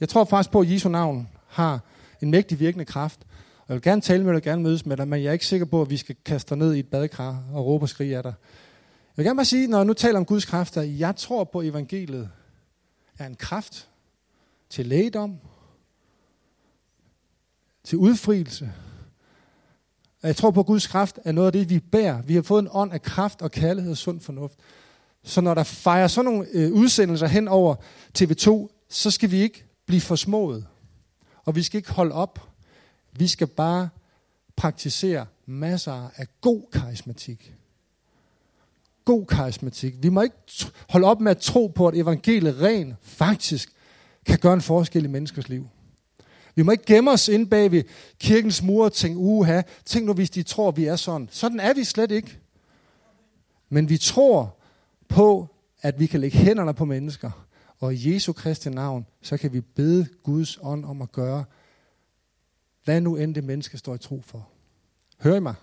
Jeg tror faktisk på, at Jesu navn har en mægtig virkende kraft. Jeg vil gerne tale med dig, og gerne mødes med dig, men jeg er ikke sikker på, at vi skal kaste dig ned i et badekar og råbe og skrige af dig. Jeg vil gerne bare sige, når jeg nu taler om Guds kræfter, jeg tror på, at evangeliet er en kraft til lægedom, til udfrielse. Jeg tror på, at Guds kraft er noget af det, vi bærer. Vi har fået en ånd af kraft og kærlighed og sund fornuft. Så når der fejrer sådan nogle øh, udsendelser hen over TV2, så skal vi ikke blive forsmået. Og vi skal ikke holde op. Vi skal bare praktisere masser af god karismatik. God karismatik. Vi må ikke holde op med at tro på, at evangeliet ren faktisk kan gøre en forskel i menneskers liv. Vi må ikke gemme os ind bag ved kirkens mure og tænke, uha, tænk nu, hvis de tror, vi er sådan. Sådan er vi slet ikke. Men vi tror på, at vi kan lægge hænderne på mennesker, og i Jesu Kristi navn, så kan vi bede Guds ånd om at gøre hvad nu end det menneske står i tro for. Hør I mig?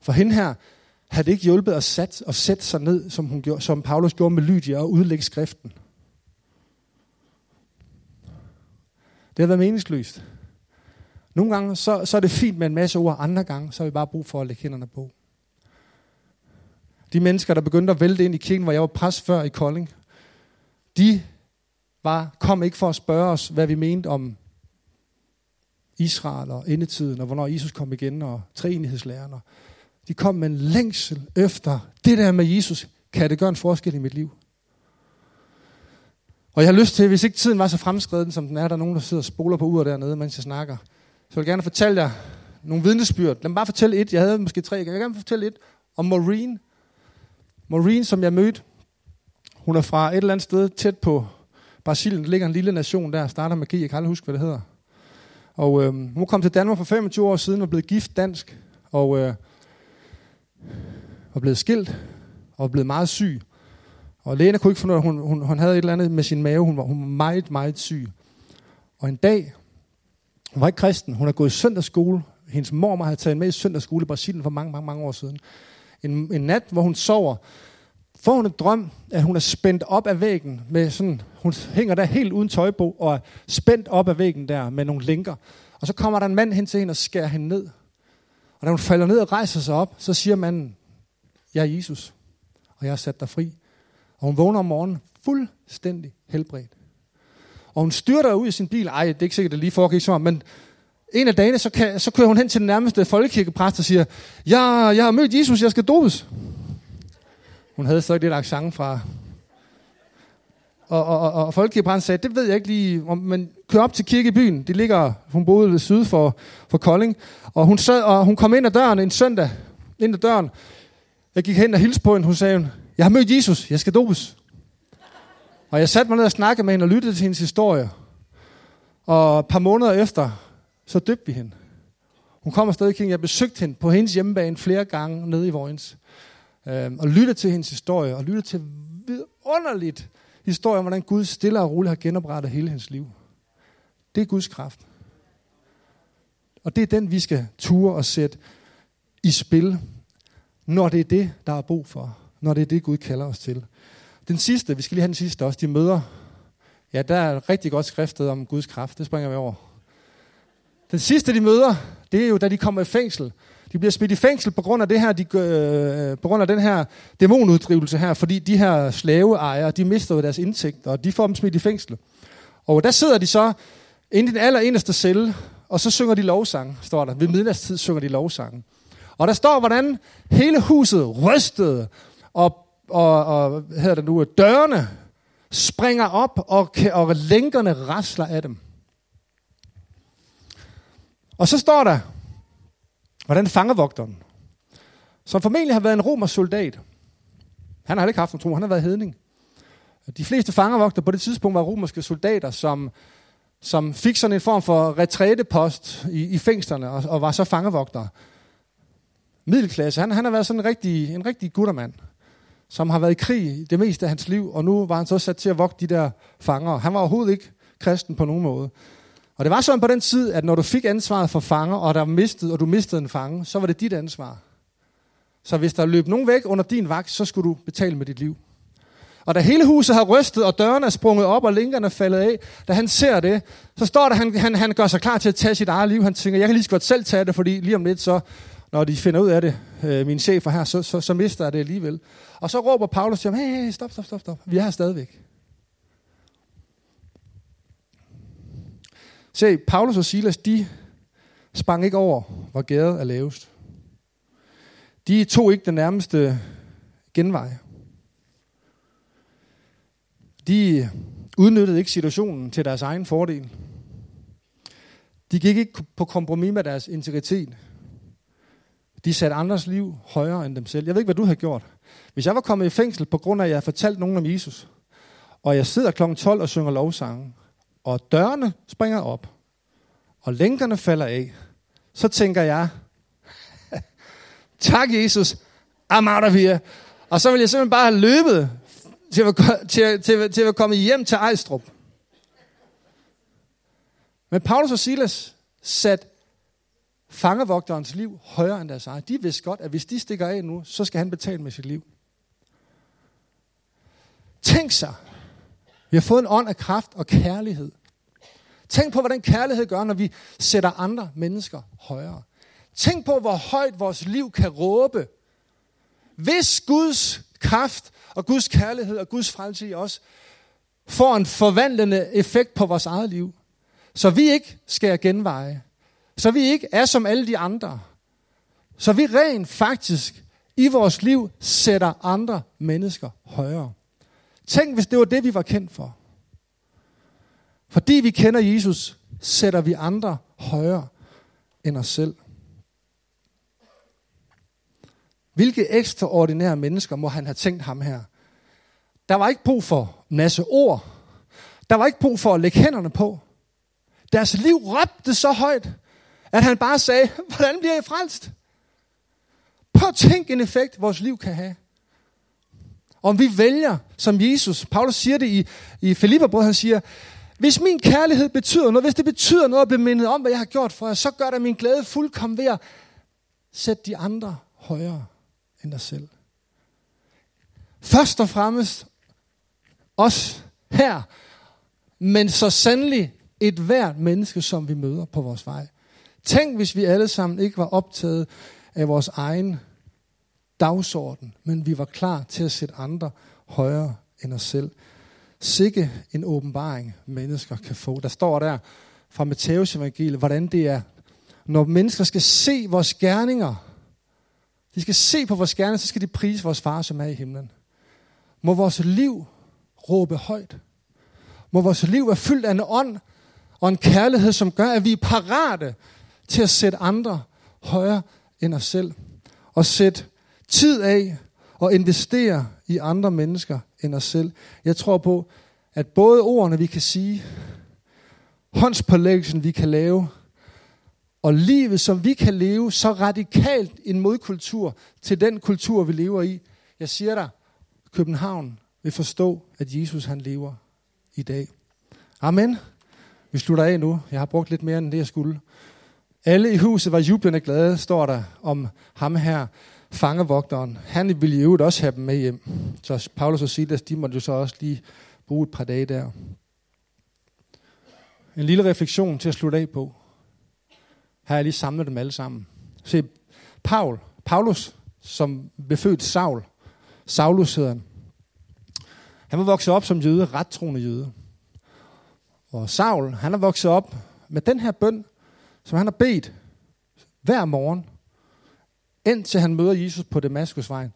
For hende her havde det ikke hjulpet at, sat, at sætte sig ned, som, hun gjorde, som Paulus gjorde med Lydia, og udlægge skriften. Det har været meningsløst. Nogle gange så, så er det fint med en masse ord, andre gange så har vi bare brug for at lægge hænderne på. De mennesker, der begyndte at vælte ind i kirken, hvor jeg var præst før i Kolding, de var, kom ikke for at spørge os, hvad vi mente om Israel og endetiden, og hvornår Jesus kom igen, og treenighedslæren. De kom med en længsel efter det der med Jesus. Kan det gøre en forskel i mit liv? Og jeg har lyst til, hvis ikke tiden var så fremskreden, som den er, der er nogen, der sidder og spoler på uret dernede, mens jeg snakker, så vil jeg gerne fortælle jer nogle vidnesbyrd. Lad mig bare fortælle et. Jeg havde måske tre. Jeg vil gerne fortælle et om Maureen. Maureen, som jeg mødte, hun er fra et eller andet sted tæt på Brasilien, der ligger en lille nation der, starter med G, jeg kan aldrig huske, hvad det hedder. Og øh, hun kom til Danmark for 25 år siden og blev gift dansk, og øh, var blevet skilt, og var blevet meget syg. Og lægen kunne ikke finde ud af, hun, hun, hun havde et eller andet med sin mave, hun var, hun var meget, meget syg. Og en dag, hun var ikke kristen, hun har gået i søndagsskole, hendes mormor havde taget med i søndagsskole i Brasilien for mange, mange, mange år siden. En, en nat, hvor hun sover, får hun en drøm, at hun er spændt op af væggen med sådan, hun hænger der helt uden tøjbo og er spændt op af væggen der med nogle linker. Og så kommer der en mand hen til hende og skærer hende ned. Og da hun falder ned og rejser sig op, så siger manden, jeg er Jesus, og jeg har sat dig fri. Og hun vågner om morgenen fuldstændig helbredt. Og hun styrter ud i sin bil. Ej, det er ikke sikkert, det lige foregik sådan, men en af dagene, så, kan, så kører hun hen til den nærmeste folkekirkepræst og siger, jeg, jeg har mødt Jesus, jeg skal dopes. Hun havde så lidt accent fra... Og, og, og, og folkekirkepræsten sagde, det ved jeg ikke lige, men kør op til kirkebyen. Det ligger, hun boede syd for, for Kolding. Og hun, sad, og hun kom ind ad døren en søndag, ind ad døren. Jeg gik hen og hilste på hende. Hun sagde, jeg har mødt Jesus, jeg skal dopes. Og jeg satte mig ned og snakkede med hende og lyttede til hendes historie. Og et par måneder efter, så døbte vi hende. Hun kommer stadig kring. Jeg besøgte hende på hendes hjemmebane flere gange nede i Vojens. Øh, og lyttede til hendes historie, og lyttede til vidunderligt historie om, hvordan Gud stille og roligt har genoprettet hele hendes liv. Det er Guds kraft. Og det er den, vi skal ture og sætte i spil, når det er det, der er brug for. Når det er det, Gud kalder os til. Den sidste, vi skal lige have den sidste også, de møder. Ja, der er et rigtig godt skriftet om Guds kraft. Det springer vi over. Den sidste, de møder, det er jo, da de kommer i fængsel. De bliver smidt i fængsel på grund af, det her, de, øh, på grund af den her dæmonuddrivelse her, fordi de her slaveejere, de mister jo deres indtægter, og de får dem smidt i fængsel. Og der sidder de så inde i den allereneste celle, og så synger de lovsang, står der. Ved midnatstid synger de lovsang. Og der står, hvordan hele huset rystede, og, og, og hvad hedder det nu, dørene springer op, og, og lænkerne rasler af dem. Og så står der, hvordan fangevogteren, som formentlig har været en romersk soldat, han har ikke haft en tro, han har været hedning. De fleste fangevogter på det tidspunkt var romerske soldater, som, som fik sådan en form for retrætepost i, i fængslerne og, og var så fangevogtere. Middelklasse, han, han har været sådan en rigtig, en rigtig guttermand, som har været i krig det meste af hans liv, og nu var han så sat til at vogte de der fanger. Han var overhovedet ikke kristen på nogen måde. Og det var sådan på den tid, at når du fik ansvaret for fanger, og der mistede, og du mistede en fange, så var det dit ansvar. Så hvis der løb nogen væk under din vagt, så skulle du betale med dit liv. Og da hele huset har rystet, og dørene er sprunget op, og linkerne er faldet af, da han ser det, så står der, han, han, han gør sig klar til at tage sit eget liv. Han tænker, jeg kan lige så godt selv tage det, fordi lige om lidt, så, når de finder ud af det, øh, mine chefer her, så, så, så mister jeg det alligevel. Og så råber Paulus til ham, hey, hey, stop, stop, stop, stop. Vi er her stadigvæk. Se, Paulus og Silas, de sprang ikke over, hvor gæret er lavest. De tog ikke den nærmeste genvej. De udnyttede ikke situationen til deres egen fordel. De gik ikke på kompromis med deres integritet. De satte andres liv højere end dem selv. Jeg ved ikke, hvad du har gjort. Hvis jeg var kommet i fængsel på grund af, at jeg har fortalt nogen om Jesus, og jeg sidder kl. 12 og synger lovsange, og dørene springer op, og lænkerne falder af, så tænker jeg, tak Jesus, I'm out of here. Og så vil jeg simpelthen bare have løbet til at, til, til, til at komme hjem til Ejstrup. Men Paulus og Silas satte fangevogterens liv højere end deres eget. De vidste godt, at hvis de stikker af nu, så skal han betale med sit liv. Tænk sig, vi har fået en ånd af kraft og kærlighed. Tænk på, hvad den kærlighed gør, når vi sætter andre mennesker højere. Tænk på, hvor højt vores liv kan råbe. Hvis Guds kraft og Guds kærlighed og Guds frelse i os får en forvandlende effekt på vores eget liv, så vi ikke skal genveje, så vi ikke er som alle de andre, så vi rent faktisk i vores liv sætter andre mennesker højere. Tænk, hvis det var det, vi var kendt for. Fordi vi kender Jesus, sætter vi andre højere end os selv. Hvilke ekstraordinære mennesker må han have tænkt ham her? Der var ikke brug for masse ord. Der var ikke brug for at lægge hænderne på. Deres liv råbte så højt, at han bare sagde, hvordan bliver jeg frelst? Prøv at tænke en effekt, vores liv kan have. Om vi vælger, som Jesus, Paulus siger det i, i Filipperbrød, han siger, hvis min kærlighed betyder noget, hvis det betyder noget at blive mindet om, hvad jeg har gjort for jer, så gør det min glæde fuldkommen ved at sætte de andre højere end dig selv. Først og fremmest os her, men så sandelig et hvert menneske, som vi møder på vores vej. Tænk, hvis vi alle sammen ikke var optaget af vores egen dagsorden, men vi var klar til at sætte andre højere end os selv. Sikke en åbenbaring, mennesker kan få. Der står der fra Matteus evangeliet, hvordan det er, når mennesker skal se vores gerninger, de skal se på vores gerninger, så skal de prise vores far, som er i himlen. Må vores liv råbe højt. Må vores liv være fyldt af en ånd og en kærlighed, som gør, at vi er parate til at sætte andre højere end os selv. Og sætte tid af og investere i andre mennesker end os selv. Jeg tror på, at både ordene, vi kan sige, håndspålæggelsen, vi kan lave, og livet, som vi kan leve, så radikalt en modkultur til den kultur, vi lever i. Jeg siger dig, København vil forstå, at Jesus han lever i dag. Amen. Vi slutter af nu. Jeg har brugt lidt mere end det, jeg skulle. Alle i huset var jublende glade, står der om ham her, fangevogteren. Han ville jo også have dem med hjem. Så Paulus og Silas, de måtte jo så også lige bruge et par dage der. En lille refleksion til at slutte af på. Her har jeg lige samlet dem alle sammen. Se, Paul, Paulus, som blev født Saul, Saulus hedder han. Han var vokset op som jøde, ret troende jøde. Og Saul, han er vokset op med den her bøn, som han har bedt hver morgen, indtil han møder Jesus på Damaskusvejen.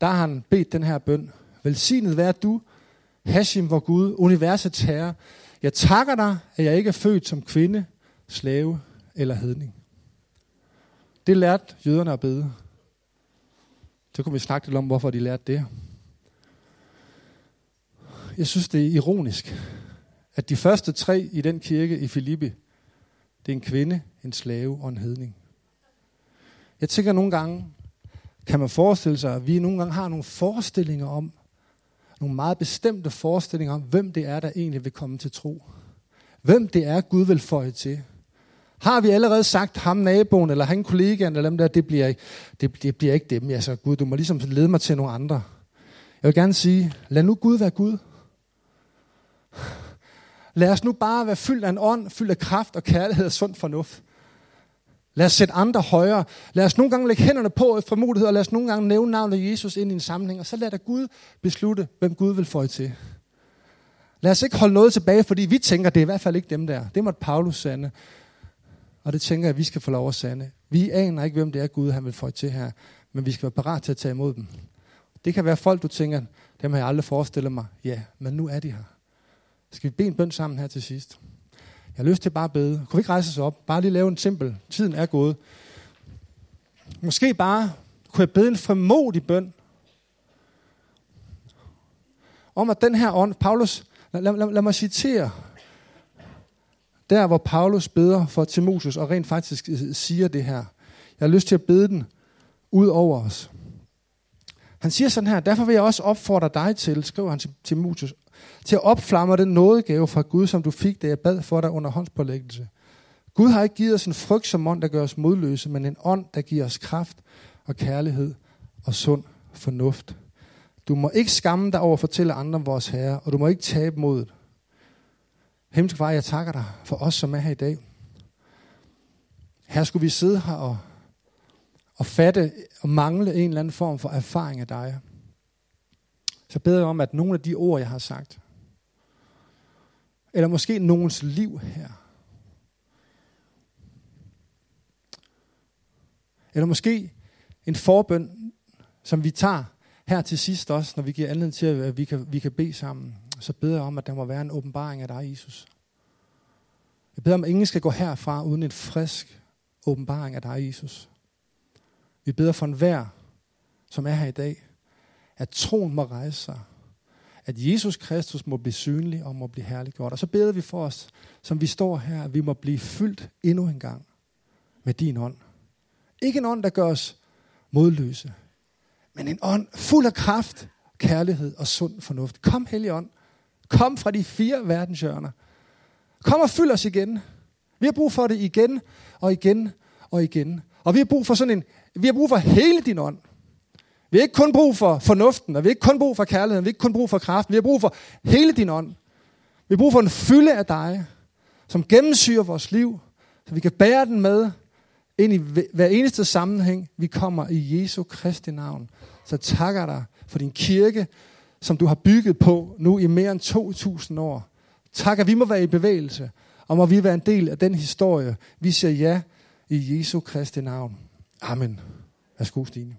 Der har han bedt den her bøn. Velsignet vær du, Hashim, vor Gud, universets herre. Jeg takker dig, at jeg ikke er født som kvinde, slave eller hedning. Det lærte jøderne at bede. Så kunne vi snakke lidt om, hvorfor de lærte det. Jeg synes, det er ironisk, at de første tre i den kirke i Filippi, det er en kvinde, en slave og en hedning. Jeg tænker nogle gange, kan man forestille sig, at vi nogle gange har nogle forestillinger om, nogle meget bestemte forestillinger om, hvem det er, der egentlig vil komme til tro. Hvem det er, Gud vil føje til. Har vi allerede sagt ham naboen, eller han kollegaen, eller dem der, det bliver, det, det bliver ikke dem. Altså Gud, du må ligesom lede mig til nogle andre. Jeg vil gerne sige, lad nu Gud være Gud. Lad os nu bare være fyldt af en ånd, fyldt af kraft og kærlighed og sund fornuft. Lad os sætte andre højere. Lad os nogle gange lægge hænderne på for mulighed, og lad os nogle gange nævne navnet Jesus ind i en sammenhæng, og så lad da Gud beslutte, hvem Gud vil få til. Lad os ikke holde noget tilbage, fordi vi tænker, det er i hvert fald ikke dem der. Det måtte Paulus sande. Og det tænker jeg, at vi skal få lov at sande. Vi aner ikke, hvem det er, Gud han vil få til her, men vi skal være parat til at tage imod dem. Det kan være folk, du tænker, dem har jeg aldrig forestillet mig. Ja, men nu er de her. Skal vi bede en bøn sammen her til sidst? Jeg har lyst til bare at bede. Kunne vi ikke rejse os op? Bare lige lave en simpel. Tiden er gået. Måske bare kunne jeg bede en fremodig bøn. Om at den her ånd, Paulus, lad, lad, lad, lad mig citere, der hvor Paulus beder for Timotheus, og rent faktisk øh, siger det her. Jeg har lyst til at bede den ud over os. Han siger sådan her, derfor vil jeg også opfordre dig til, skriver han til Timotheus, til at opflamme den nådegave fra Gud, som du fik, da jeg bad for dig under håndspålæggelse. Gud har ikke givet os en frygt som ånd, der gør os modløse, men en ånd, der giver os kraft og kærlighed og sund fornuft. Du må ikke skamme dig over at fortælle andre om vores Herre, og du må ikke tabe modet. Himmelsk far, jeg takker dig for os, som er her i dag. Her skulle vi sidde her og, og fatte og mangle en eller anden form for erfaring af dig. Så beder jeg om, at nogle af de ord, jeg har sagt, eller måske nogens liv her, eller måske en forbøn, som vi tager her til sidst også, når vi giver anledning til, at vi kan, vi kan bede sammen, så beder jeg om, at der må være en åbenbaring af dig, Jesus. Jeg beder om, at ingen skal gå herfra uden en frisk åbenbaring af dig, Jesus. Vi beder for enhver, som er her i dag, at troen må rejse sig. At Jesus Kristus må blive synlig og må blive herliggjort. Og så beder vi for os, som vi står her, at vi må blive fyldt endnu en gang med din ånd. Ikke en ånd, der gør os modløse, men en ånd fuld af kraft, kærlighed og sund fornuft. Kom, Hellige Ånd. Kom fra de fire verdenshjørner. Kom og fyld os igen. Vi har brug for det igen og igen og igen. Og vi har brug for sådan en, vi har brug for hele din ånd. Vi har ikke kun brug for fornuften, og vi har ikke kun brug for kærligheden, vi har ikke kun brug for kraften, vi har brug for hele din ånd. Vi har brug for en fylde af dig, som gennemsyrer vores liv, så vi kan bære den med ind i hver eneste sammenhæng, vi kommer i Jesu Kristi navn. Så takker dig for din kirke, som du har bygget på nu i mere end 2.000 år. Tak, at vi må være i bevægelse, og må vi være en del af den historie. Vi siger ja i Jesu Kristi navn. Amen. Værsgo, Stine.